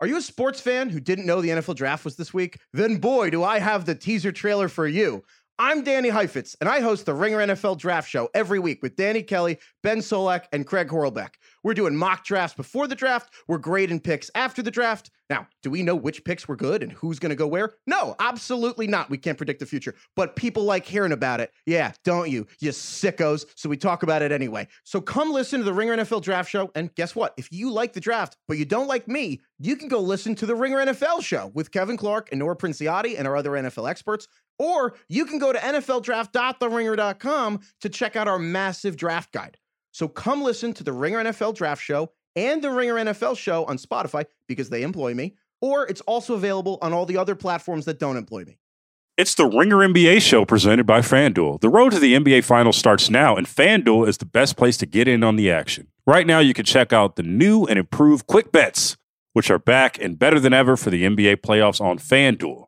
Are you a sports fan who didn't know the NFL draft was this week? Then, boy, do I have the teaser trailer for you. I'm Danny Heifetz, and I host the Ringer NFL Draft Show every week with Danny Kelly, Ben Solak, and Craig Horlbeck. We're doing mock drafts before the draft, we're grading picks after the draft. Now, do we know which picks were good and who's going to go where? No, absolutely not. We can't predict the future, but people like hearing about it. Yeah, don't you? You sickos. So we talk about it anyway. So come listen to the Ringer NFL Draft Show, and guess what? If you like the draft, but you don't like me, you can go listen to the Ringer NFL Show with Kevin Clark and Nora Princiotti and our other NFL experts. Or you can go to NFLDraft.theringer.com to check out our massive draft guide. So come listen to the Ringer NFL Draft Show and the Ringer NFL Show on Spotify because they employ me, or it's also available on all the other platforms that don't employ me. It's the Ringer NBA show presented by FanDuel. The road to the NBA Finals starts now, and FanDuel is the best place to get in on the action. Right now, you can check out the new and improved Quick Bets, which are back and better than ever for the NBA playoffs on FanDuel.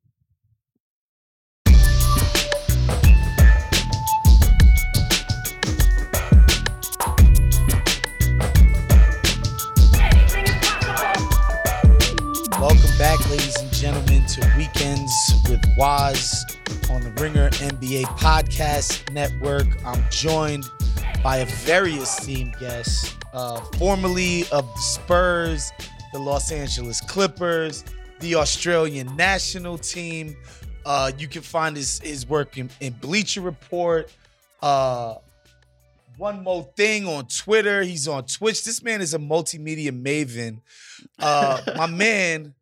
to Weekends with Wos on the Ringer NBA Podcast Network. I'm joined by a very esteemed guest, uh, formerly of the Spurs, the Los Angeles Clippers, the Australian national team. Uh, you can find his, his work in, in Bleacher Report, uh, one more thing on Twitter. He's on Twitch. This man is a multimedia maven. Uh, my man,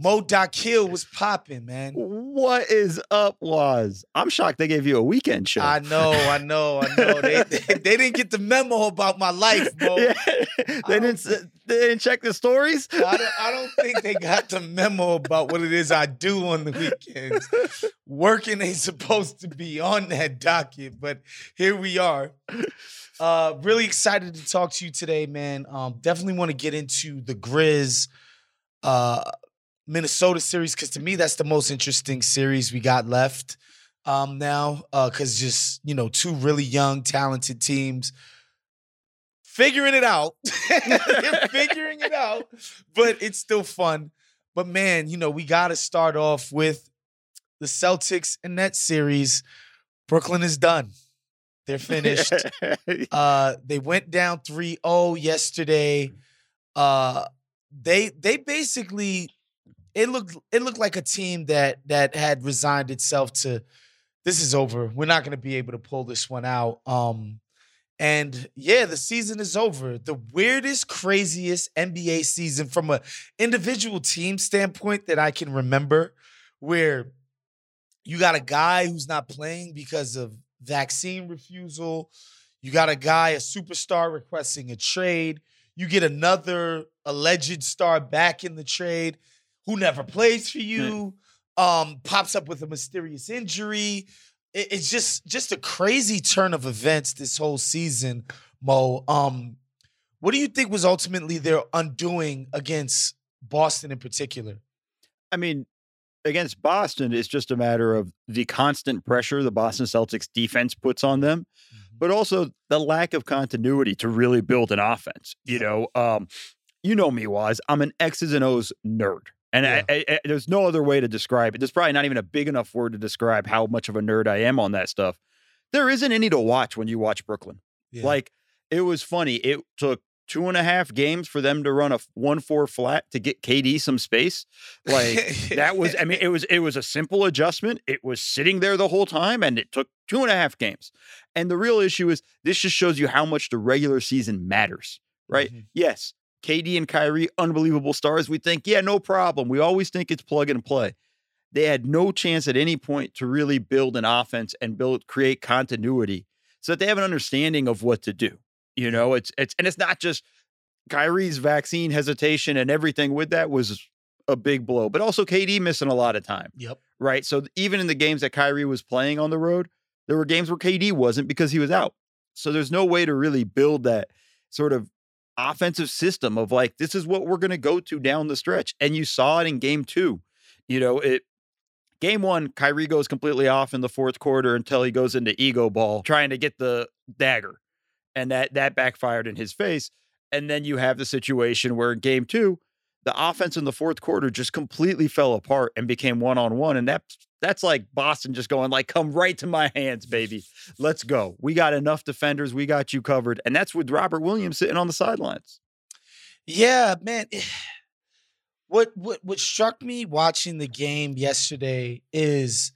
Mo Dakhil was popping, man. What is up, Wos? I'm shocked they gave you a weekend show. I know, I know, I know. They, they, they didn't get the memo about my life, Mo. Yeah. they didn't they didn't check the stories. I don't, I don't think they got the memo about what it is I do on the weekends. Working ain't supposed to be on that docket, but here we are. Uh, really excited to talk to you today, man. Um, definitely want to get into the Grizz uh, Minnesota series because to me that's the most interesting series we got left um, now. Because just you know, two really young, talented teams figuring it out, figuring it out, but it's still fun. But man, you know, we got to start off with the Celtics and Nets series. Brooklyn is done. They're finished. uh, they went down 3-0 yesterday. Uh, they they basically it looked it looked like a team that that had resigned itself to this is over. We're not going to be able to pull this one out. Um, and yeah, the season is over. The weirdest, craziest NBA season from a individual team standpoint that I can remember, where you got a guy who's not playing because of vaccine refusal. You got a guy, a superstar requesting a trade. You get another alleged star back in the trade who never plays for you, um, pops up with a mysterious injury. It, it's just just a crazy turn of events this whole season, Mo. Um, what do you think was ultimately their undoing against Boston in particular? I mean, against Boston, it's just a matter of the constant pressure the Boston Celtics defense puts on them. but also the lack of continuity to really build an offense. You know, um, you know me, Wos. I'm an X's and O's nerd. And Yeah. I, I- there's no other way to describe it. There's probably not even a big enough word to describe how much of a nerd I am on that stuff. There isn't any to watch when you watch Brooklyn. Yeah. Like it was funny. It took two and a half games for them to run a one four flat to get KD some space. Like that was. I mean, it was it was a simple adjustment. It was sitting there the whole time, and it took two and a half games. And the real issue is this just shows you how much the regular season matters, right? Mhm. Yes, KD and Kyrie, unbelievable stars. We think, yeah, no problem. We always think it's plug and play. They had no chance at any point to really build an offense and build create continuity so that they have an understanding of what to do. You know, it's it's and it's not just Kyrie's vaccine hesitation and everything with that was a big blow, but also KD missing a lot of time, Yep. right? So even in the games that Kyrie was playing on the road, there were games where KD wasn't because he was out. So there's no way to really build that sort of offensive system of like this is what we're going to go to down the stretch. And you saw it in game 2. You know, it game 1 Kyrie goes completely off in the fourth quarter until he goes into ego ball trying to get the dagger. And that that backfired in his face. And then you have the situation where in game 2 the offense in the fourth quarter just completely fell apart and became one on one. And that's that's like Boston just going like, come right to my hands, baby. Let's go. We got enough defenders. We got you covered. And that's with Robert Williams sitting on the sidelines. Yeah, man. Eh, what what what struck me watching the game yesterday is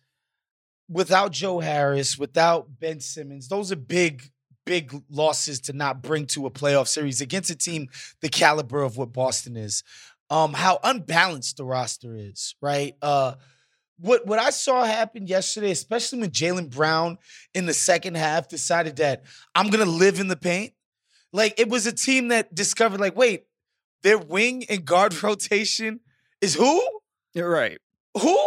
without Joe Harris, without Ben Simmons, those are big big losses to not bring to a playoff series against a team the caliber of what Boston is. Um how unbalanced the roster is, right? Uh what what I saw happen yesterday, especially when Jaylen Brown in the second half decided that I'm gonna live in the paint. Like it was a team that discovered, like, wait, their wing and guard rotation is who? You're right. Who?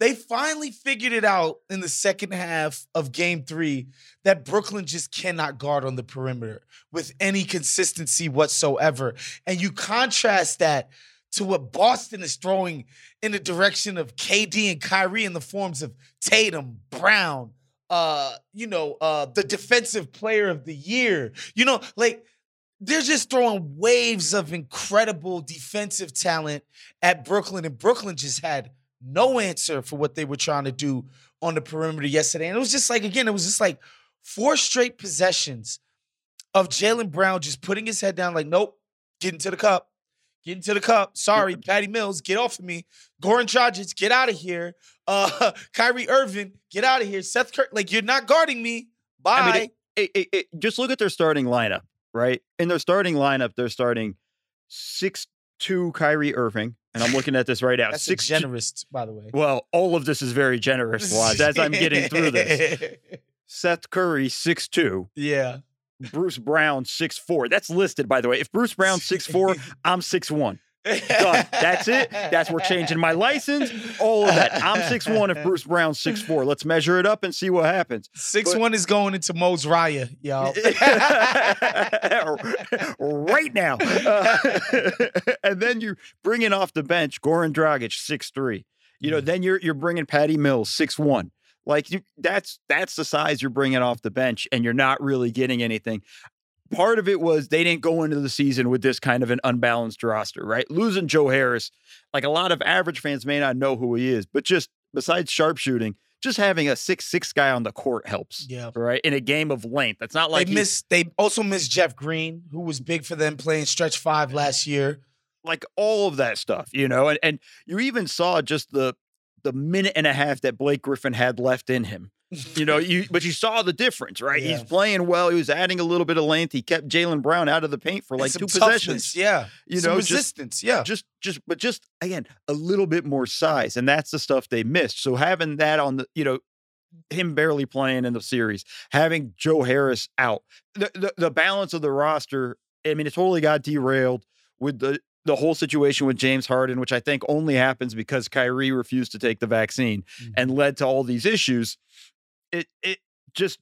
They finally figured it out in the second half of game three that Brooklyn just cannot guard on the perimeter with any consistency whatsoever. And you contrast that to what Boston is throwing in the direction of KD and Kyrie in the forms of Tatum, Brown, uh, you know, uh, the defensive player of the year. You know, like they're just throwing waves of incredible defensive talent at Brooklyn, and Brooklyn just had no answer for what they were trying to do on the perimeter yesterday. And it was just like, again, it was just like four straight possessions of Jaylen Brown just putting his head down, like, nope, get into the cup. Get into the cup. Sorry, Patty Mills, get off of me. Goran Dragic, get out of here. Uh, Kyrie Irving, get out of here. Seth Curry, like you're not guarding me. Bye. I mean, it, it, it, just look at their starting lineup, right? In their starting lineup, they're starting six two Kyrie Irving, and I'm looking at this right now. That's six generous, by the way. Well, all of this is very generous, Wos, as I'm getting through this. Seth Curry six two, yeah. Bruce Brown six four. That's listed, by the way. If Bruce Brown six four, I'm six one. Done. That's it. That's we're changing my license. All of that. I'm six one. If Bruce Brown's six four, let's measure it up and see what happens. Six But- one is going into Mo's Raya, y'all. right now. Uh, and then you're bringing off the bench Goran Dragic, six three. You know, then you're you're bringing Patty Mills, six one. Like you, that's that's the size you're bringing off the bench, and you're not really getting anything. Part of it was they didn't go into the season with this kind of an unbalanced roster, right? Losing Joe Harris, like a lot of average fans may not know who he is, but just besides sharpshooting, just having a six six guy on the court helps, yeah. right? In a game of length, that's not like they he- missed. They also miss Jeff Green, who was big for them playing stretch five last year. like all of that stuff, you know, and and you even saw just the the minute and a half that Blake Griffin had left in him. You know, you but you saw the difference, right? He's playing well. He was adding a little bit of length. He kept Jaylen Brown out of the paint for like two possessions. Yeah, You some know, just resistance. yeah, just just but just again a little bit more size, and that's the stuff they missed. So having that on the you know him barely playing in the series, having Joe Harris out, the the, the balance of the roster. I mean, it totally got derailed with the the whole situation with James Harden, which I think only happens because Kyrie refused to take the vaccine Mhm. and led to all these issues. It it just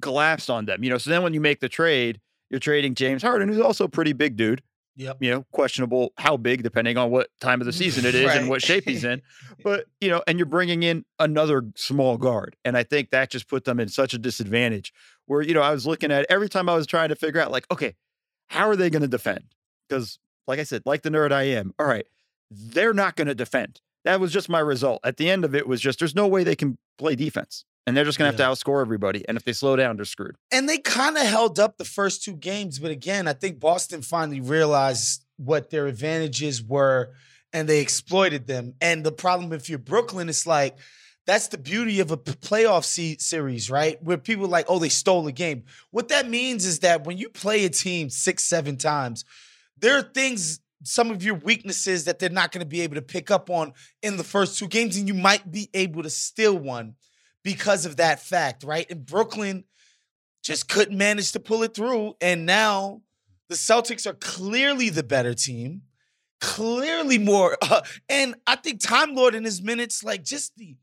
collapsed on them, you know. So then when you make the trade, you're trading James Harden, who's also a pretty big dude yep. you know, questionable how big, depending on what time of the season it is and what shape he's in. But, you know, and you're bringing in another small guard. And I think that just put them in such a disadvantage where you know I was looking at every time I was trying to figure out like, okay, how are they going to defend? Because like I said, like the nerd I am, all right, they're not going to defend. That was just my result. At the end of it was just there's no way they can play defense. And they're just gonna have to outscore everybody. And if they slow down, they're screwed. And they kind of held up the first two games, but again, I think Boston finally realized what their advantages were and they exploited them. And the problem if you're Brooklyn, it's like that's the beauty of a playoff se- series, right? Where people are like, oh, they stole a game. What that means is that when you play a team six, seven times, there are things, some of your weaknesses that they're not going to be able to pick up on in the first two games, and you might be able to steal one because of that fact, right? And Brooklyn just couldn't manage to pull it through. And now the Celtics are clearly the better team, clearly more. Uh, and I think Time Lord in his minutes, like just the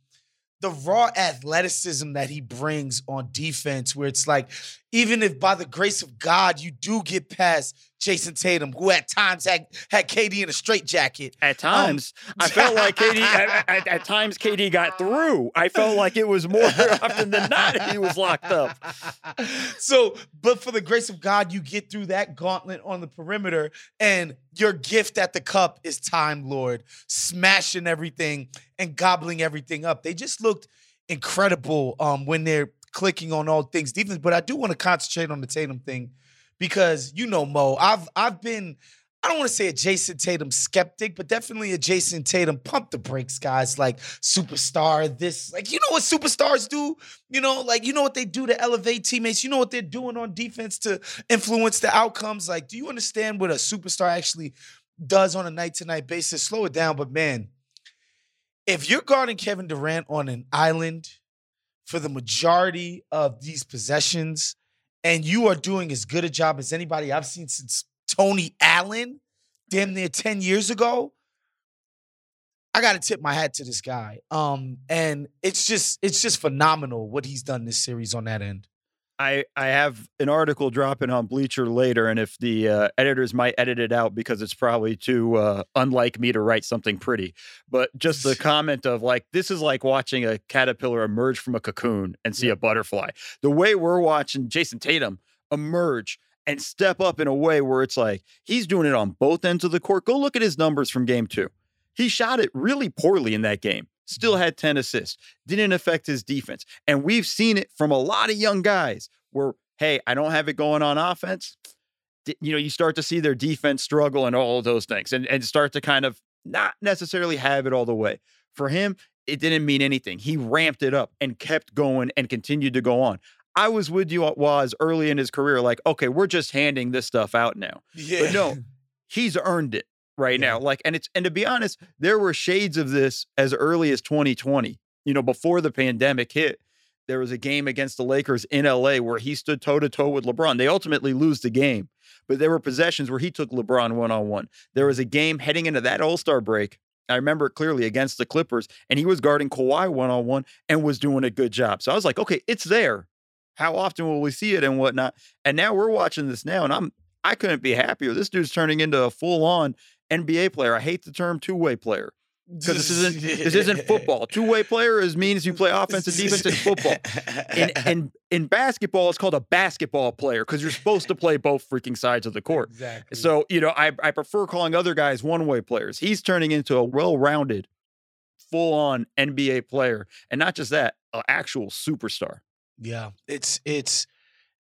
the raw athleticism that he brings on defense, where it's like, even if by the grace of God you do get past Jayson Tatum, who at times had had KD in a straitjacket, At times, I felt like KD. At, at, at times, KD got through. I felt like it was more often than not he was locked up. so, but for the grace of God, you get through that gauntlet on the perimeter, and your gift at the cup is Time Lord, smashing everything and gobbling everything up. They just looked incredible um, when they're clicking on all things defense. But I do want to concentrate on the Tatum thing because you know, Mo, I've I've been. I don't want to say a Jayson Tatum skeptic, but definitely a Jayson Tatum pump the brakes, guys. Like superstar, this, like, you know what superstars do? You know, like, you know what they do to elevate teammates? You know what they're doing on defense to influence the outcomes? Like, do you understand what a superstar actually does on a night to night basis? Slow it down. But man, if you're guarding Kevin Durant on an island for the majority of these possessions, and you are doing as good a job as anybody I've seen since Tony Allen, damn near 10 years ago. I gotta tip my hat to this guy. Um, and it's just it's just phenomenal what he's done this series on that end. I, I have an article dropping on Bleacher later, and if the uh, editors might edit it out because it's probably too uh, unlike me to write something pretty, but just the comment of like, this is like watching a caterpillar emerge from a cocoon and see a butterfly. The way we're watching Jayson Tatum emerge and step up in a way where it's like he's doing it on both ends of the court. Go look at his numbers from game two. He shot it really poorly in that game. Still had 10 assists. Didn't affect his defense. And we've seen it from a lot of young guys where, hey, I don't have it going on offense. You know, you start to see their defense struggle and all of those things and, and start to kind of not necessarily have it all the way. For him, it didn't mean anything. He ramped it up and kept going and continued to go on. I was with you, uh, Wos early in his career, like, okay, we're just handing this stuff out now Yeah. but no, he's earned it right Yeah. now. Like, and it's and to be honest, there were shades of this as early as 2020. You know, before the pandemic hit, there was a game against the Lakers in LA where he stood toe to toe with LeBron. They ultimately lose the game, but there were possessions where he took LeBron one on one. There was a game heading into that All Star break. I remember it clearly against the Clippers, and he was guarding Kawhi one on one and was doing a good job. So I was like, okay, it's there. How often will we see it and whatnot? And now we're watching this now, and I'm I couldn't be happier. This dude's turning into a full on NBA player. I hate the term two way player because this isn't this isn't football. Two way player is means you play offense and defense in football. In in in basketball, it's called a basketball player because you're supposed to play both freaking sides of the court. Exactly. So you know, I I prefer calling other guys one way players. He's turning into a well rounded, full on NBA player, and not just that, an actual superstar. Yeah, it's it's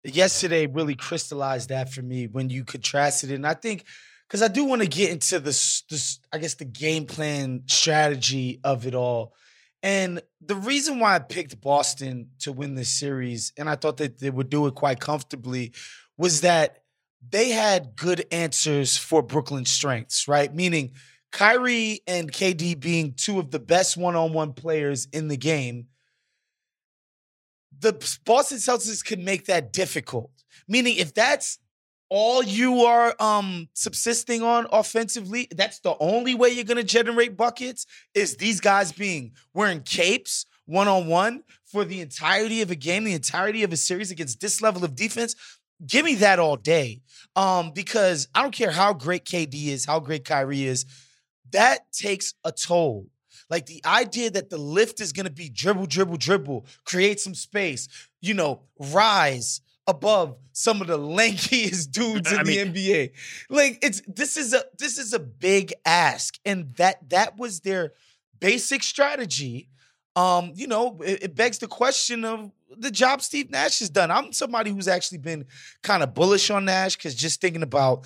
yesterday really crystallized that for me when you contrasted it, and I think because I do want to get into this, this I guess the game plan strategy of it all, and the reason why I picked Boston to win this series, and I thought that they would do it quite comfortably, was that they had good answers for Brooklyn's strengths, right? Meaning Kyrie and KD being two of the best one-on-one players in the game the Boston Celtics could make that difficult. Meaning, if that's all you are um subsisting on offensively, that's the only way you're gonna generate buckets. Is these guys being wearing capes one on one for the entirety of a game, the entirety of a series against this level of defense? Give me that all day. Um, because I don't care how great KD is, how great Kyrie is, that takes a toll. Like the idea that the lift is to be dribble, dribble, dribble, create some space, you know, rise, above some of the lankiest dudes in I the NBA. Like it's this is a this is a big ask, and that that was their basic strategy. Um, you know, it, it begs the question of the job Steve Nash has done. I'm somebody who's actually been kind of bullish on Nash because just thinking about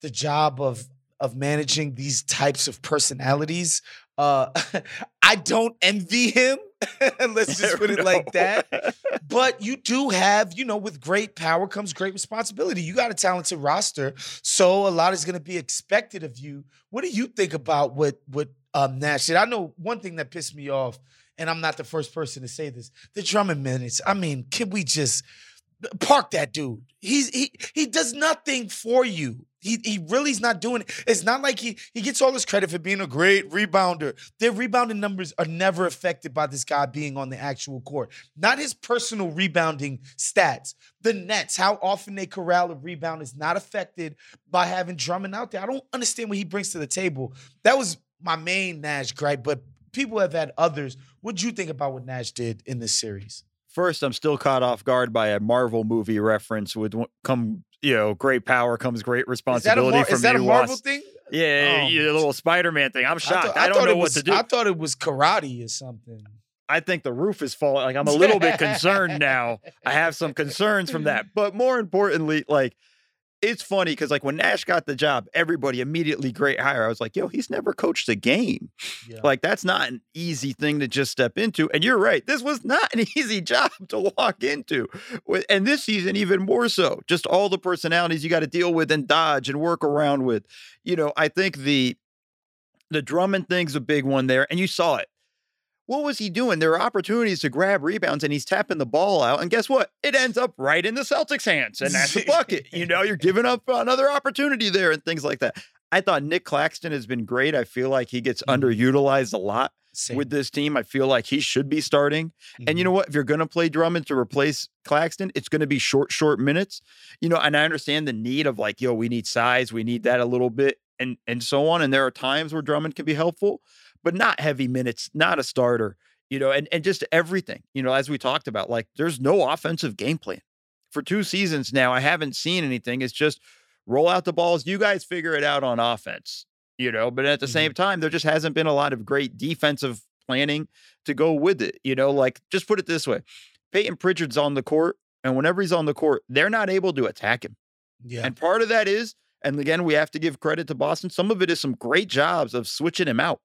the job of of managing these types of personalities, uh, I don't envy him. Let's just put it like that. But you do have, you know, with great power comes great responsibility. You got a talented roster, so a lot is going to be expected of you. What do you think about what what um, Nash did? I know one thing that pissed me off, and I'm not the first person to say this: the Drummond minutes. I mean, can we just park that dude? He's he he does nothing for you. He he really is not doing it. It's not like he he gets all this credit for being a great rebounder. Their rebounding numbers are never affected by this guy being on the actual court. Not his personal rebounding stats. The Nets, how often they corral a rebound is not affected by having Drummond out there. I don't understand what he brings to the table. That was my main Nash gripe, but people have had others. What do you think about what Nash did in this series? First, I'm still caught off guard by a Marvel movie reference with w- come, you know, great power comes great Is that a, responsibility Mar- is that a Marvel thing? Yeah, yeah, oh, little Spider-Man thing. I'm shocked. thought- I, don't thought know it what was, to do. I thought it was karate or something. I think the roof is falling. Like I'm a little bit concerned now. I have some concerns from that. But more importantly, like it's funny because like when Nash got the job, everybody immediately great hire. I was like, yo, he's never coached a game. Yeah. Like that's not an easy thing to just step into. And you're right, this was not an easy job to walk into. And this season, even more so. Just all the personalities you got to deal with and dodge and work around with. You know, I think the the Drummond thing's a big one there, and you saw it. What was he doing? There are opportunities to grab rebounds, and he's tapping the ball out. And guess what? It ends up right in the Celtics' hands, and that's a bucket. You know, you're giving up another opportunity there, and things like that. I thought Nic Claxton has been great. I feel like he gets Mhm. underutilized a lot Same. with this team. I feel like he should be starting. And you Mhm. know what? If you're going to play Drummond to replace Claxton, it's going to be short, short minutes. You know, and I understand the need of like, yo, we need size, we need that a little bit, and and so on. And there are times where Drummond can be helpful, but not heavy minutes, not a starter. You know, and and just everything. You know, as we talked about, like there's no offensive game plan for two seasons now. I haven't seen anything. It's just roll out the balls. You guys figure it out on offense. You know, but at the Mhm. same time, there just hasn't been a lot of great defensive planning to go with it. You know, like just put it this way Payton Pritchard's on the court, and whenever he's on the court, they're not able to attack him. yeah. And part of that is, and again, we have to give credit to Boston, some of it is some great jobs of switching him out.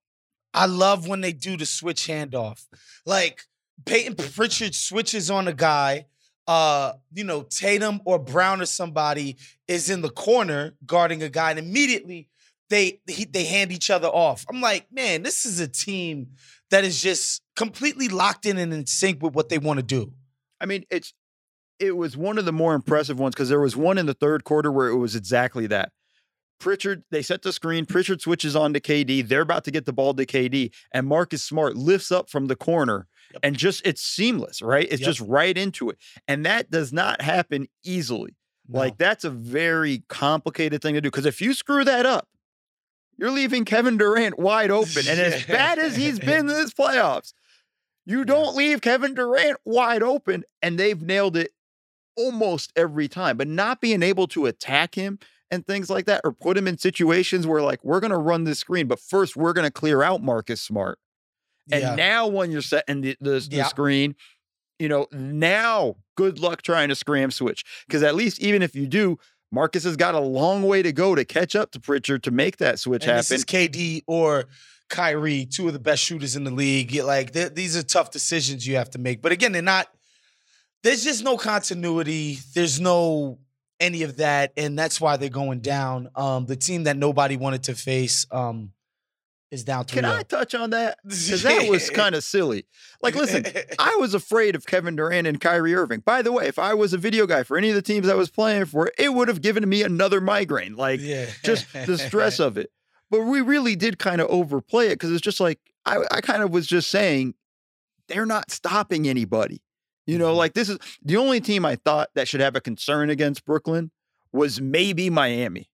I love when they do the switch handoff. Like Payton Pritchard switches on a guy. Uh, you know, Tatum or Brown or somebody is in the corner guarding a guy, and immediately they he, they hand each other off. I'm like, man, this is a team that is just completely locked in and in sync with what they want to do. I mean, it's it was one of the more impressive ones because there was one in the third quarter where it was exactly that. Pritchard, they set the screen. Pritchard switches on to KD. They're about to get the ball to KD, and Marcus Smart lifts up from the corner, Yep. and just it's seamless, right? It's Yep. just right into it, and that does not happen easily. No. Like that's a very complicated thing to do because if you screw that up, you're leaving Kevin Durant wide open. And as bad as he's been in this playoffs, you don't leave Kevin Durant wide open, and they've nailed it almost every time. But not being able to attack him and things like that, or put him in situations where like we're gonna run this screen, but first we're gonna clear out Marcus Smart. And yeah. now when you're setting the, the, the Yeah. screen, you know, now good luck trying to scram switch. Because at least even if you do, Marcus has got a long way to go to catch up to Pritchard to make that switch and this happen. is KD or Kyrie, two of the best shooters in the league. Like th- these are tough decisions you have to make. But again, they're not. There's just no continuity. There's no any of that, and that's why they're going down. Um, the team that nobody wanted to face um, is down three. Can I touch on that? Because that was kind of silly. Like, listen, I was afraid of Kevin Durant and Kyrie Irving. By the way, if I was a video guy for any of the teams I was playing for, it would have given me another migraine. Like, yeah. just the stress of it. But we really did kind of overplay it because it's just like I, I kind of was just saying they're not stopping anybody. You know, Mhm. like this is the only team I thought that should have a concern against Brooklyn was maybe Miami.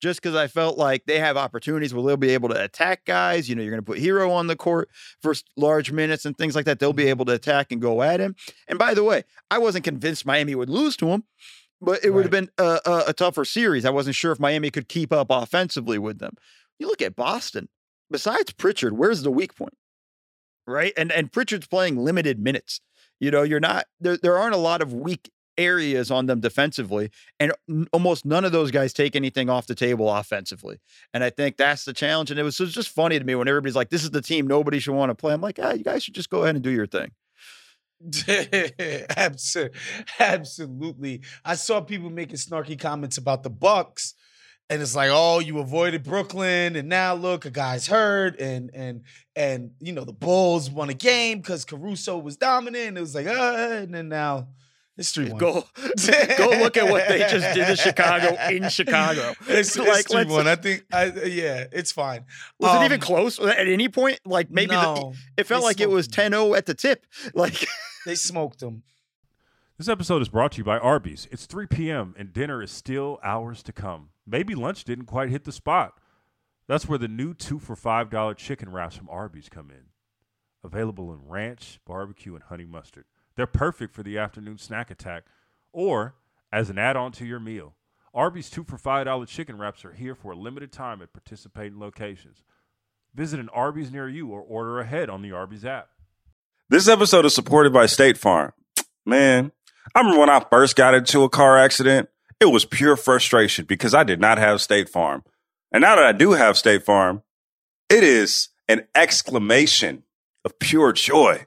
just because I felt like they have opportunities where they'll be able to attack guys. You know, you're going to put Herro on the court for large minutes and things like that. They'll be Mm-hmm. able to attack and go at him. And by the way, I wasn't convinced Miami would lose to him, but it would have been a, a, a tougher series. I wasn't sure if Miami could keep up offensively with them. You look at Boston, besides Pritchard, where's the weak point? Right? And and Pritchard's playing limited minutes. You know, you're not there there aren't a lot of weak areas on them defensively and almost none of those guys take anything off the table offensively. And I think that's the challenge and it was, it was just funny to me when everybody's like this is the team nobody should want to play. I'm like, "Ah, you guys should just go ahead and do your thing." Abso- Absolutely. I saw people making snarky comments about the Bucks, and it's like, oh, you avoided Brooklyn, and now look, a guy's hurt, and and and you know the Bulls won a game because Caruso was dominant. It was like, uh, and then now it's three one. Go go look at what they just did to Chicago in Chicago. It's, Like, it's three let's- one. I think. I yeah, it's fine. Was it even Um, close at any point? Like maybe the, it felt like it was smoked 10-0 at the tip. Like they smoked them. This episode is brought to you by Arby's. It's 3 p.m. and dinner is still hours to come. Maybe lunch didn't quite hit the spot. That's where the new two for $5 chicken wraps from Arby's come in. Available in ranch, barbecue, and honey mustard. They're perfect for the afternoon snack attack or as an add on to your meal. Arby's two for $5 chicken wraps are here for a limited time at participating locations. Visit an Arby's near you or order ahead on the Arby's app. This episode is supported by State Farm. Man, I remember when I first got into a car accident, it was pure frustration because I did not have State Farm. And now that I do have State Farm, it is an exclamation of pure joy.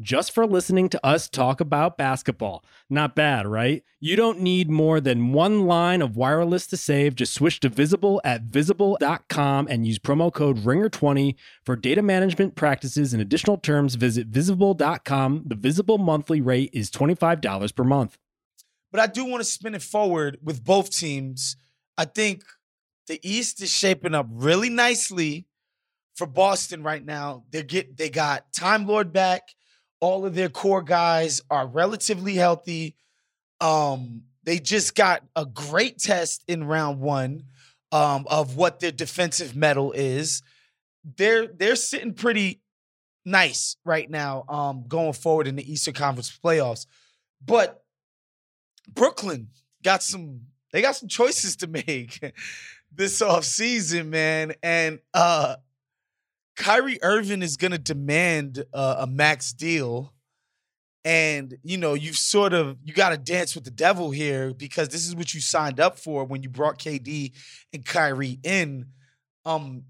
just for listening to us talk about basketball. Not bad, right? You don't need more than one line of wireless to save. Just switch to Visible at visible.com and use promo code RINGER20 for data management practices and additional terms. Visit visible.com. The Visible monthly rate is $25 per month. But I do want to spin it forward with both teams. I think the East is shaping up really nicely for Boston right now. They get they got Time Lord back. All of their core guys are relatively healthy. Um, they just got a great test in round one um, of what their defensive mettle is. They're they're sitting pretty nice right now, um, going forward in the Eastern Conference playoffs. But Brooklyn got some they got some choices to make this offseason, man. And uh Kyrie Irving is gonna demand uh, a max deal. And you know, you've sort of you gotta dance with the devil here because this is what you signed up for when you brought KD and Kyrie in. Um,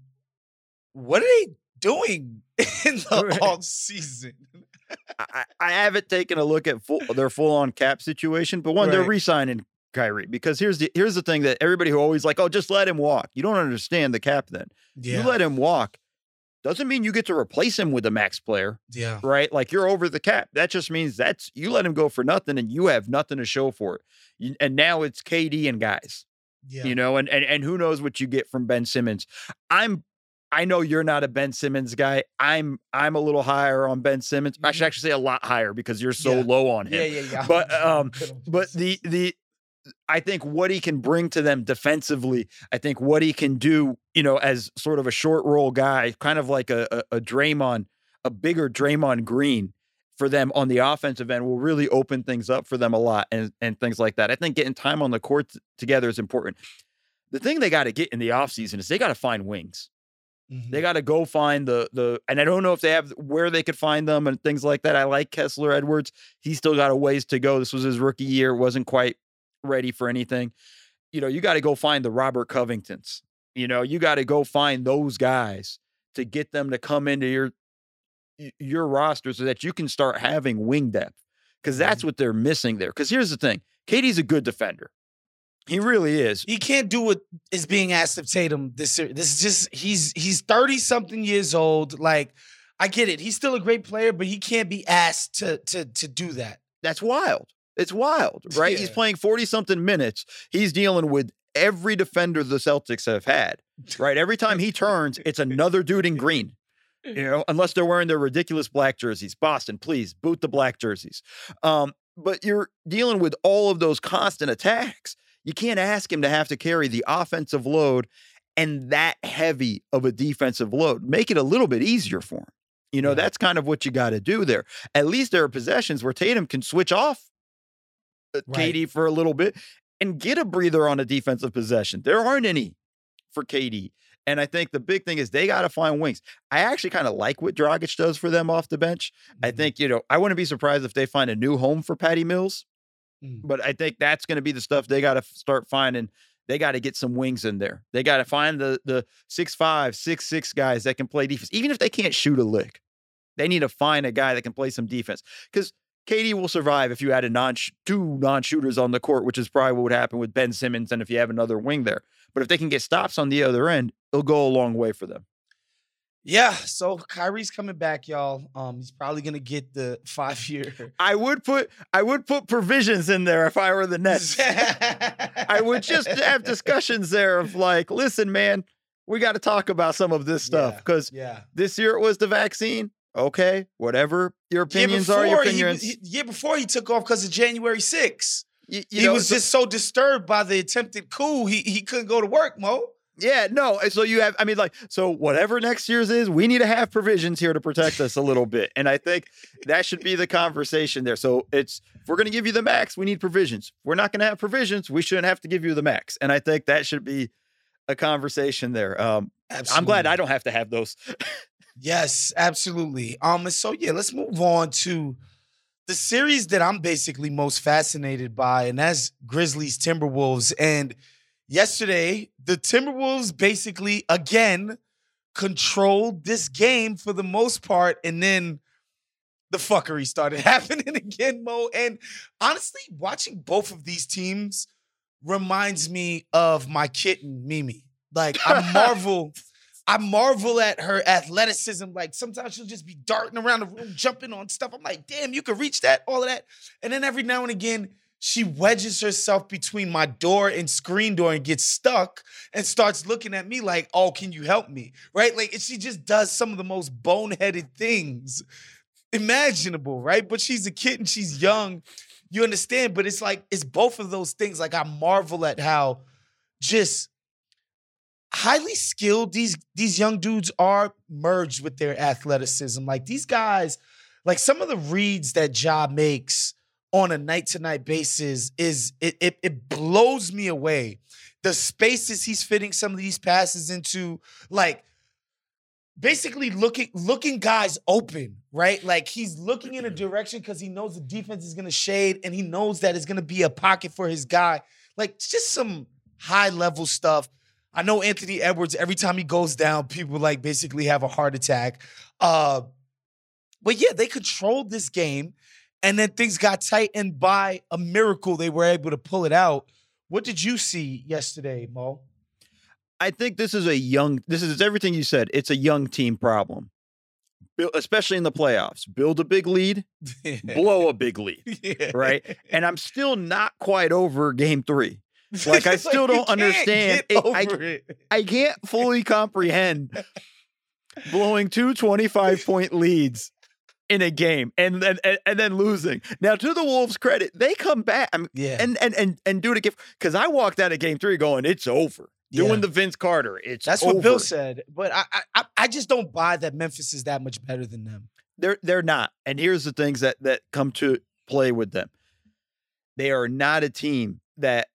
what are they doing in the Right. off season? I, I haven't taken a look at full, their full on cap situation, but one, they're re-signing Kyrie because here's the here's the thing that everybody who always like, oh, just let him walk. You don't understand the cap. Then you let him walk doesn't mean you get to replace him with a max player, yeah. right? Like you're over the cap. That just means that's you let him go for nothing, and you have nothing to show for it. You, and now it's KD and guys. Yeah. you know, and, and and who knows what you get from Ben Simmons. I'm I know you're not a Ben Simmons guy. I'm I'm a little higher on Ben Simmons. I should Mhm. actually say a lot higher because you're so Yeah. low on him. Yeah, yeah, yeah. But, um, But the the I think what he can bring to them defensively, I think what he can do, you know, as sort of a short roll guy, kind of like a, a, a Draymond, a bigger Draymond Green for them on the offensive end will really open things up for them a lot and, and things like that. I think getting time on the court together is important. The thing they got to get in the offseason is they got to find wings. Mhm. They got to go find the the, and I don't know if they have where they could find them and things like that. I like Kessler Edwards. He's still got a ways to go. This was his rookie year. wasn't quite ready for anything. You know, you got to go find the Robert Covingtons. You know, you got to go find those guys to get them to come into your your roster so that you can start having wing depth because that's mm-hmm. what they're missing there. Because here's the thing, KD's a good defender. He really is. He can't do what is being asked of Tatum this year. This is just he's he's 30 something years old. Like, I get it. He's still a great player, but he can't be asked to to to do that. That's wild. It's wild, right? He's playing 40 something minutes. He's dealing with every defender the Celtics have had, right? Every time he turns, it's another dude in green. You know, unless they're wearing their ridiculous black jerseys. Boston, please boot the black jerseys. Um, but you're dealing with all of those constant attacks. You can't ask him to have to carry the offensive load and that heavy of a defensive load. Make it a little bit easier for him. You know, Yeah. that's kind of what you got to do there. At least there are possessions where Tatum can switch off uh, Right. KD for a little bit and get a breather on a defensive possession. There aren't any for KD. And I think the big thing is they got to find wings. I actually kind of like what Dragic does for them off the bench. I Mhm. think, you know, I wouldn't be surprised if they find a new home for Patty Mills, Mm. but I think that's going to be the stuff they got to start finding. They got to get some wings in there. They got to find the the six five, six six guys that can play defense, even if they can't shoot a lick. They need to find a guy that can play some defense because KD will survive if you add a non two non shooters on the court, which is probably what would happen with Ben Simmons, and if you have another wing there. But if they can get stops on the other end, it'll go a long way for them. Yeah, so Kyrie's coming back, y'all. Um, he's probably gonna get the five year. I would put I would put provisions in there if I were the Nets. I would just have discussions there of like, listen, man, we got to talk about some of this stuff Yeah. because Yeah. this year it was the vaccine. Okay, whatever your opinions year are, your before, he opinions. he- year before he took off because of January 6th. y- you he know, was so- just so disturbed by the attempted coup, he he couldn't go to work, Mo. yeah, no. So you have, I mean, like, so whatever next year's is, we need to have provisions here to protect us a little bit, and I think that should be the conversation there. So it's if we're going to give you the max, we need provisions. If we're not going to have provisions, we shouldn't have to give you the max, and I think that should be a conversation there. Um, I'm glad I don't have to have those. Yes, absolutely. Um, and so yeah, let's move on to the series that I'm basically most fascinated by, and that's Grizzlies Timberwolves. And yesterday, the Timberwolves basically again controlled this game for the most part, and then the fuckery started happening again, Mo. And honestly, watching both of these teams reminds me of my kitten, Mimi. Like I marvel. I marvel at her athleticism. Like sometimes she'll just be darting around the room, jumping on stuff. I'm like, damn, you could reach that, all of that. And then every now and again, she wedges herself between my door and screen door and gets stuck and starts looking at me like, oh, can you help me? Right? Like, she just does some of the most boneheaded things imaginable, right? But she's a kid and she's young. You understand? But it's like, it's both of those things. Like, I marvel at how just highly skilled these these young dudes are merged with their athleticism. Like these guys, like some of the reads that Job makes on a night to night basis is it, it it blows me away. The spaces he's fitting some of these passes into, like basically looking looking guys open, right? Like he's looking in a direction because he knows the defense is gonna shade and he knows that it's gonna be a pocket for his guy. Like just some high level stuff. I know Anthony Edwards, every time he goes down, people like basically have a heart attack. Uh, but yeah, they controlled this game, and then things got tight, and by a miracle, they were able to pull it out. What did you see yesterday, Mo? I think this is a young. This is everything you said. It's a young team problem, especially in the playoffs. Build a big lead, blow a big lead, Yeah. right? And I'm still not quite over Game Three. Like, I still you don't understand. It- I- it. I can't fully comprehend blowing two 25 point leads in a game and then and, and then losing. Now, to the Wolves' credit, they come back I mean, Yeah. and and and and do it again because I walked out of Game Three going, "It's over." Yeah. Doing the Vince Carter, it's That's what Bill said. But I, I I- I just don't buy that Memphis is that much better than them. They're they're not. And here's the things that that come to play with them. They are not a team that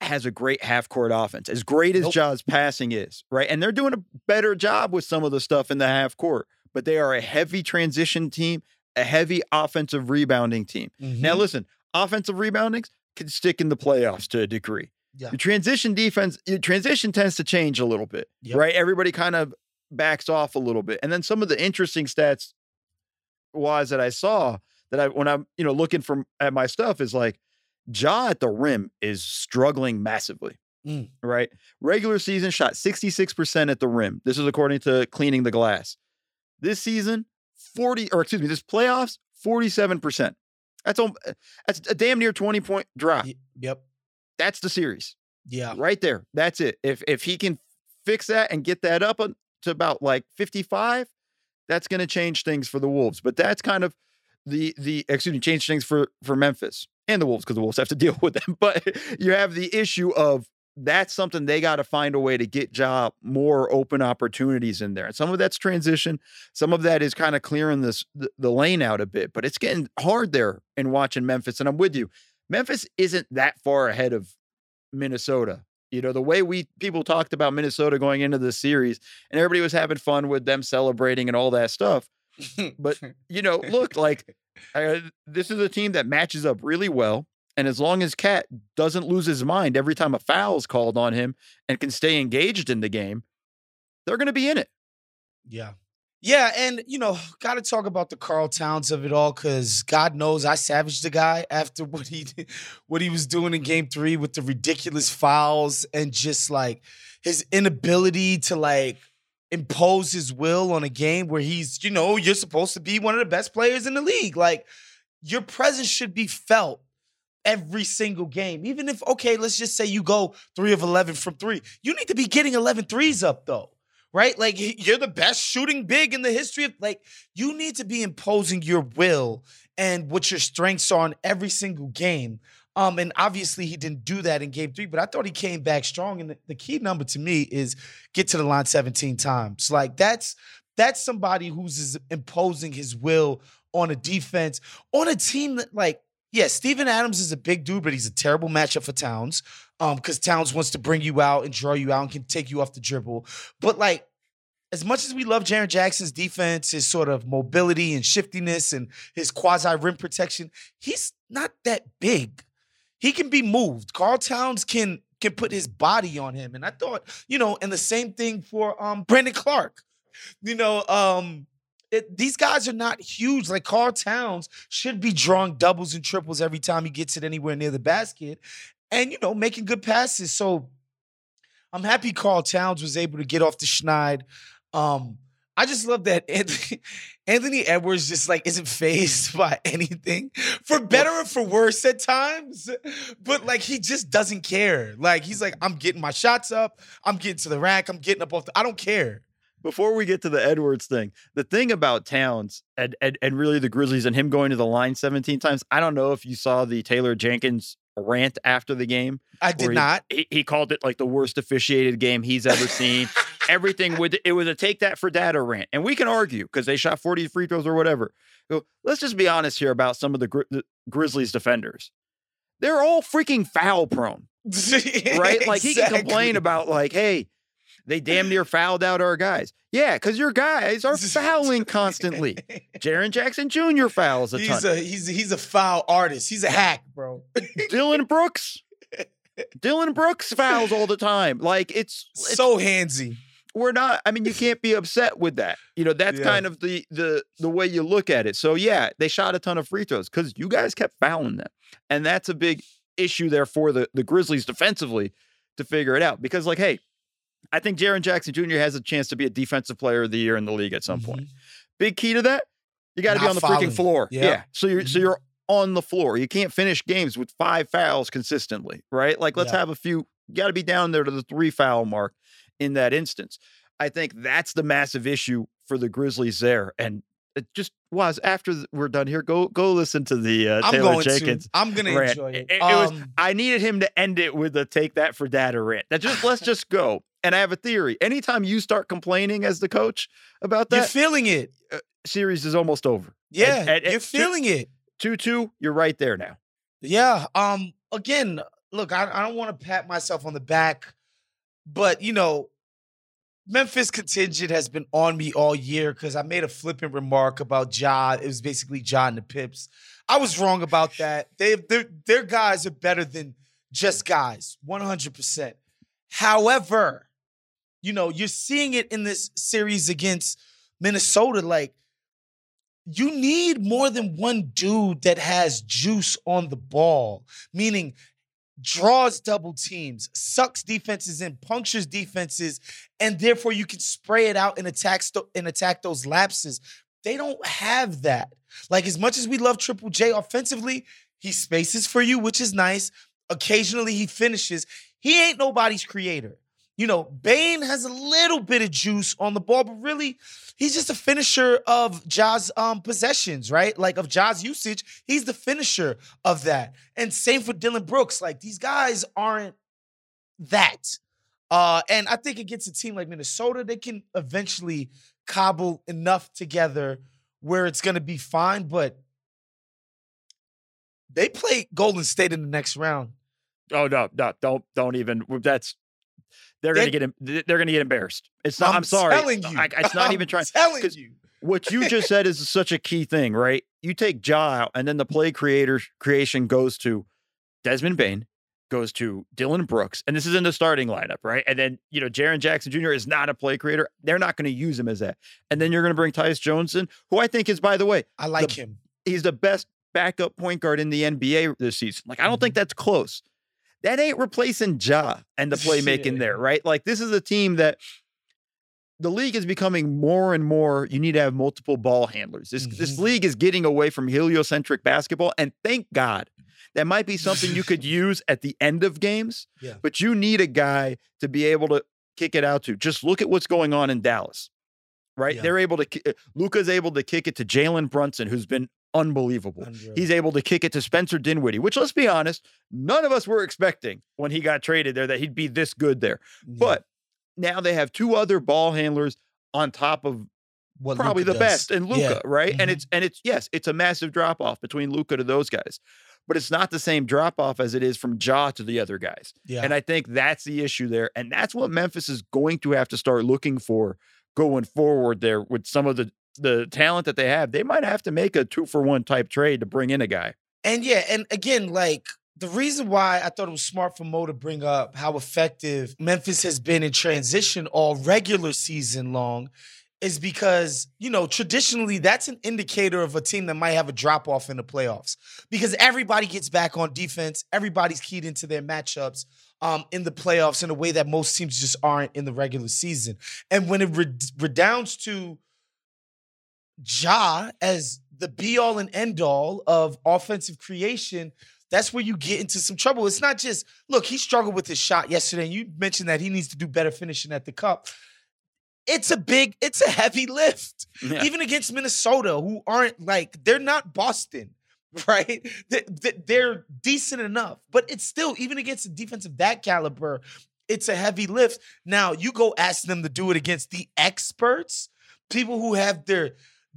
has a great half court offense, as great as Nope. Ja's passing is, right? And they're doing a better job with some of the stuff in the half court, but they are a heavy transition team, a heavy offensive rebounding team. Now, Mhm. listen, offensive reboundings can stick in the playoffs to a degree. Yeah. Your transition defense, your transition tends to change a little bit, Yep. right? Everybody kind of backs off a little bit. And then some of the interesting stats wise that I saw that I when I'm, you know, looking from at my stuff is like Ja at the rim is struggling massively. Mm. Right? Regular season shot 66% at the rim. This is according to cleaning the glass. This season, 40 or excuse me, this playoffs, 47%. That's al- that's a damn near 20 point drop. Yep. That's the series Yeah. right there. That's it. If if he can fix that and get that up to about like 55, that's going to change things for the Wolves. But that's kind of the the excuse me, change things for for Memphis and the Wolves because the Wolves have to deal with them. But you have the issue of that's something they got to find a way to get job more open opportunities in there. And some of that's transition, some of that is kind of clearing this the, the lane out a bit, but it's getting hard there in watching Memphis. And I'm with you. Memphis isn't that far ahead of Minnesota. You know, the way we people talked about Minnesota going into the series and everybody was having fun with them celebrating and all that stuff. But, You know, look, like uh, this is a team that matches up really well. And as long as Cat doesn't lose his mind every time a foul is called on him and can stay engaged in the game, they're going to be in it. Yeah. Yeah, and you know, got to talk about the Karl Towns of it all because God knows I savaged the guy after what he did- what he was doing in Game Three with the ridiculous fouls and just like his inability to like impose his will on a game where he's you know you're supposed to be one of the best players in the league. Like your presence should be felt every single game, even if okay, let's just say you go three of eleven from three, you need to be getting 11 threes up though right? Like you're the best shooting big in the history of like you need to be imposing your will and what your strengths are in every single game. Um, and obviously he didn't do that in game three, but I thought he came back strong. And the, the key number to me is get to the line 17 times. Like that's that's somebody who's imposing his will on a defense, on a team that like, yeah, Steven Adams is a big dude, but he's a terrible matchup for Towns. Um, because Towns wants to bring you out and draw you out and can take you off the dribble. But like, as much as we love Jaren Jackson's defense, his sort of mobility and shiftiness and his quasi rim protection, he's not that big. He can be moved. Karl Towns can can put his body on him. And I thought, you know, and the same thing for um Brandon Clarke. You know, um it, these guys are not huge. Like Karl Towns should be drawing doubles and triples every time he gets it anywhere near the basket and you know making good passes. So I'm happy Karl Towns was able to get off the schneid. Um, I just love that Anthony, Anthony Edwards just like isn't fazed by anything, for better or for worse at times. But like he just doesn't care. Like he's like, I'm getting my shots up, I'm getting to the rack, I'm getting up off the. I don't care. Before we get to the Edwards thing, the thing about Towns and, and and really the Grizzlies and him going to the line 17 times, I don't know if you saw the Taylor Jenkins rant after the game. I did he- not. He, he called it like the worst officiated game he's ever seen. Everything with it was a take that for data rant, and we can argue because they shot 40 free throws or whatever. So let's just be honest here about some of the, Gri- the Grizzlies defenders. They're all freaking foul prone, right? Like he can complain about like, hey, they damn near fouled out our guys. Yeah, because your guys are fouling constantly. Jaren Jackson Jr. fouls a ton. He's a he's a, he's a foul artist. He's a hack, bro. Dillon Brooks. Dillon Brooks fouls all the time. Like it's, it's so handsy. we're not i mean you can't be upset with that you know that's Yeah. kind of the the the way you look at it so yeah they shot a ton of free throws because you guys kept fouling them and that's a big issue there for the the grizzlies defensively to figure it out because like hey i think Jaren jackson jr has a chance to be a defensive player of the year in the league at some point big key to that you got to be on the fouling. freaking floor Yep. yeah so you're so Mhm. you're on the floor you can't finish games with five fouls consistently right like let's Yeah. have a few you got to be down there to the three foul mark in that instance. I think that's the massive issue for the Grizzlies there. And it just was after we're done here. Go go listen to the uh, I'm Taylor going Jenkins. to. I'm gonna rant. enjoy it. It- it was- Um, I needed him to end it with a take that for data rant. That just let's just go. And I have a theory. Anytime you start complaining as the coach about that, you're feeling it. series is almost over. Yeah, and- and you're two- feeling it. Two two, you're right there now. Yeah. Um. Again, look, I, I don't want to pat myself on the back, but you know, Memphis contingent has been on me all year because I made a flippant remark about Ja. It was basically Ja and the Pips. I was wrong about that. They their their guys are better than just guys, 100%. However, you know, you're seeing it in this series against Minnesota. Like, you need more than one dude that has juice on the ball, meaning draws double teams, sucks defenses in, punctures defenses, and therefore you can spray it out and attack st- and attack those lapses. They don't have that. Like as much as we love Triple J offensively, he spaces for you, which is nice. Occasionally he finishes. He ain't nobody's creator. You know, Bane has a little bit of juice on the ball, but really, he's just a finisher of Ja's um, possessions, right? Like of Ja's usage. He's the finisher of that. And same for Dillon Brooks. Like these guys aren't that. Uh, and I think against a team like Minnesota, they can eventually cobble enough together where it's going to be fine. But they play Golden State in the next round. Oh no, no, don't don't even. That's they're gonna get em- they're gonna get embarrassed. It's not. I'm, I'm sorry. telling you. I, it's not I'm even trying. telling you. What you just said is such a key thing, right? You take Ja out, and then the play creator creation goes to Desmond Bane, goes to Dillon Brooks, and this is in the starting lineup, right? And then you know Jaren Jackson Jr. is not a play creator. They're not going to use him as that. And then you're going to bring Tyus Jones in, who I think is, by the way, I like him. he's the best backup point guard in the NBA this season. Like, I don't think mm-hmm. that's close. That ain't replacing Ja and the playmaking Yeah. there, right? Like, this is a team that the league is becoming more and more. You need to have multiple ball handlers. This this Mhm. league is getting away from heliocentric basketball, and thank God. That might be something you could use at the end of games, Yeah. but you need a guy to be able to kick it out to. Just look at what's going on in Dallas, right? Yeah. They're able to. Luka's able to kick it to Jalen Brunson, who's been unbelievable. Unreal. He's able to kick it to Spencer Dinwiddie, which let's be honest, none of us were expecting when he got traded there that he'd be this good there. Yeah. But now they have two other ball handlers on top of What probably Luka the does. best and Luka, Yeah. right? And Mhm. it's and it's yes, it's a massive drop off between Luka to those guys. But it's not the same drop off as it is from Ja to the other guys. Yeah. And I think that's the issue there. And that's what Memphis is going to have to start looking for going forward there with some of the the talent that they have. They might have to make a two for one type trade to bring in a guy. And yeah, and again, like the reason why I thought it was smart for Mo to bring up how effective Memphis has been in transition all regular season long is because, you know, traditionally that's an indicator of a team that might have a drop off in the playoffs because everybody gets back on defense, everybody's keyed into their matchups. Um, in the playoffs in a way that most teams just aren't in the regular season. And when it re- redounds to Ja as the be all and end all of offensive creation, that's where you get into some trouble. It's not just, look, he struggled with his shot yesterday. And you mentioned that he needs to do better finishing at the cup. It's a big, it's a heavy lift. Yeah. Even against Minnesota, who aren't like, they're not Boston, right? They- they- They're decent enough, but it's still, even against a defense of that caliber, it's a heavy lift. Now, you go ask them to do it against the experts, people who have their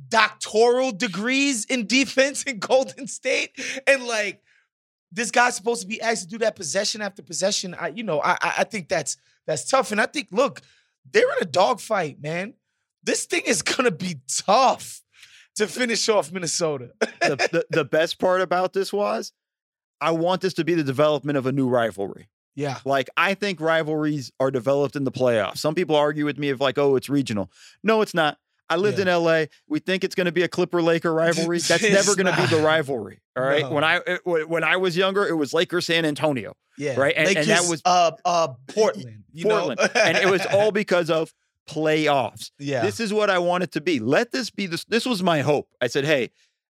doctoral degrees in defense in Golden State, and like this guy's supposed to be asked to do that possession after possession. I, you know, I, I think that's that's tough, and I think look, they're in a dogfight, man. This thing is gonna be tough to finish off Minnesota. the, the, the best part about this was I want this to be the development of a new rivalry. yeah, Like, I think rivalries are developed in the playoffs. Some people argue with me of like, oh, it's regional. No, it's not. I lived Yeah. in LA. We think it's going to be a Clipper Laker rivalry. That's never going to be the rivalry. All right. No. When I it- when I was younger, it was Lakers San Antonio, yeah, Right, and- and that was- uh uh Portland, you know? Portland, and it was all because of playoffs. yeah. This is what I want it to be. Let this be this. This was my hope. I said, hey,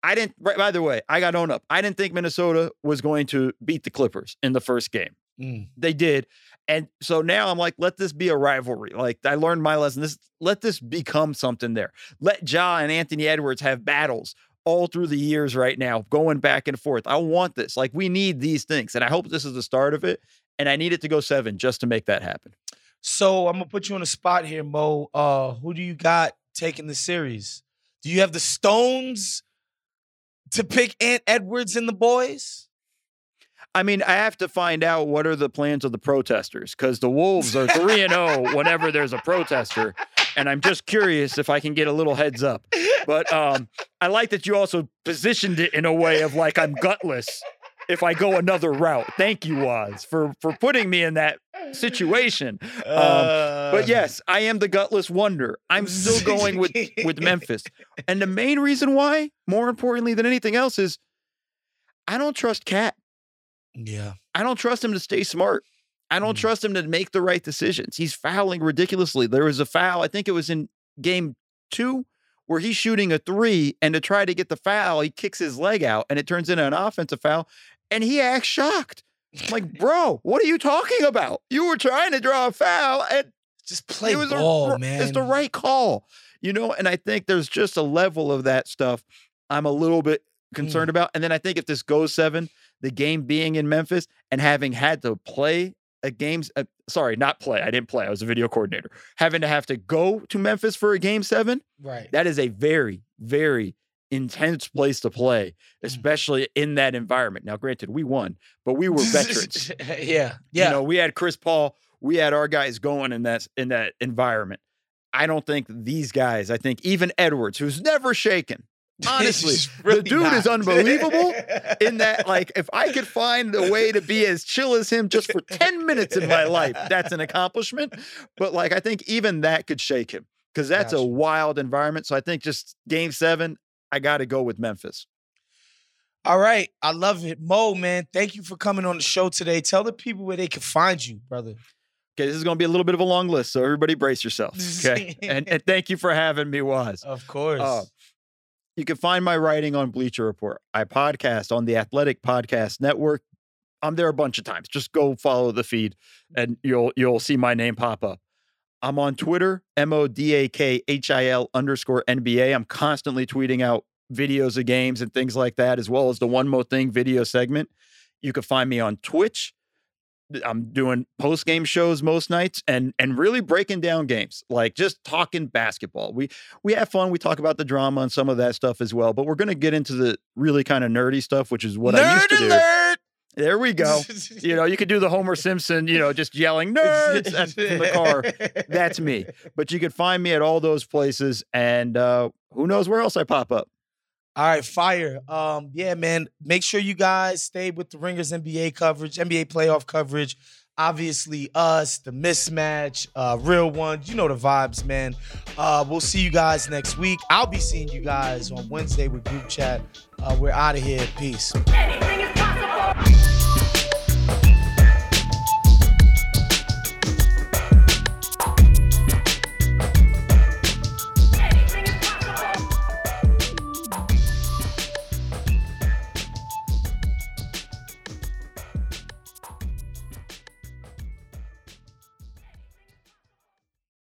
I didn't. Right, by the way, I got owned up. I didn't think Minnesota was going to beat the Clippers in the first game. Mm. They did. And so now I'm like, let this be a rivalry. Like I learned my lesson. This let this become something there. Let Ja and Anthony Edwards have battles all through the years right now, going back and forth. I want this. Like we need these things. And I hope this is the start of it. And I need it to go seven just to make that happen. So I'm gonna put you on the spot here, Mo. Uh, who do you got taking the series? Do you have the stones to pick Ant Edwards and the boys? I mean, I have to find out what are the plans of the protesters because the Wolves are 3 and 0 whenever there's a protester. And I'm just curious if I can get a little heads up. But um, I like that you also positioned it in a way of like I'm gutless if I go another route. Thank you, Wos, for for putting me in that situation. Um, but yes, I am the gutless wonder. I'm still going with with Memphis. And the main reason why, more importantly than anything else, is I don't trust Cat. Yeah. I don't trust him to stay smart. I don't Mm. trust him to make the right decisions. He's fouling ridiculously. There was a foul, I think it was in game two, where he's shooting a three, and to try to get the foul, he kicks his leg out, and it turns into an offensive foul, and he acts shocked. Like, bro, what are you talking about? You were trying to draw a foul, and Just play it was ball, a, man. It's the right call, you know. And I think there's just a level of that stuff I'm a little bit concerned Mm. about. And then I think if this goes seven, the game being in Memphis and having had to play a game, uh, sorry, not play. I didn't play. I was a video coordinator. Having to have to go to Memphis for a game seven, Right. that is a very, very intense place to play, especially in that environment. Now, granted, we won, but we were veterans. yeah. Yeah. You know, we had Chris Paul, we had our guys going in that in that environment. I don't think these guys, I think even Edwards, who's never shaken. Honestly, He's the really dude is unbelievable in that like if I could find a way to be as chill as him just for 10 minutes in my life, that's an accomplishment. But like I think even that could shake him because that's a wild environment. So I think just game seven, I gotta go with Memphis. All right. I love it. Mo, man, thank you for coming on the show today. Tell the people where they can find you, brother. Okay, this is gonna be a little bit of a long list, so everybody brace yourselves. Okay. and, and thank you for having me, Wos. Of course. Uh, you can find my writing on Bleacher Report. I podcast on the Athletic Podcast Network. I'm there a bunch of times. Just go follow the feed, and you'll you'll see my name pop up. I'm on Twitter, M O D A K H I L underscore NBA. I'm constantly tweeting out videos of games and things like that, as well as the One More Thing video segment. You can find me on Twitch. I'm doing post game shows most nights and and really breaking down games, like just talking basketball. We we have fun. We talk about the drama and some of that stuff as well. But we're going to get into the really kind of nerdy stuff, which is what I used to do. alert! There we go. You know, you could do the Homer Simpson, you know, just yelling nerds at, from the car. That's me. But you can find me at all those places, and uh, who knows where else I pop up. All right, fire. Um, yeah, man. Make sure you guys stay with the Ringer's NBA coverage, NBA playoff coverage. Obviously, us, the mismatch, uh, real ones. You know the vibes, man. Uh, we'll see you guys next week. I'll be seeing you guys on Wednesday with group chat. Uh, we're out of here. Peace.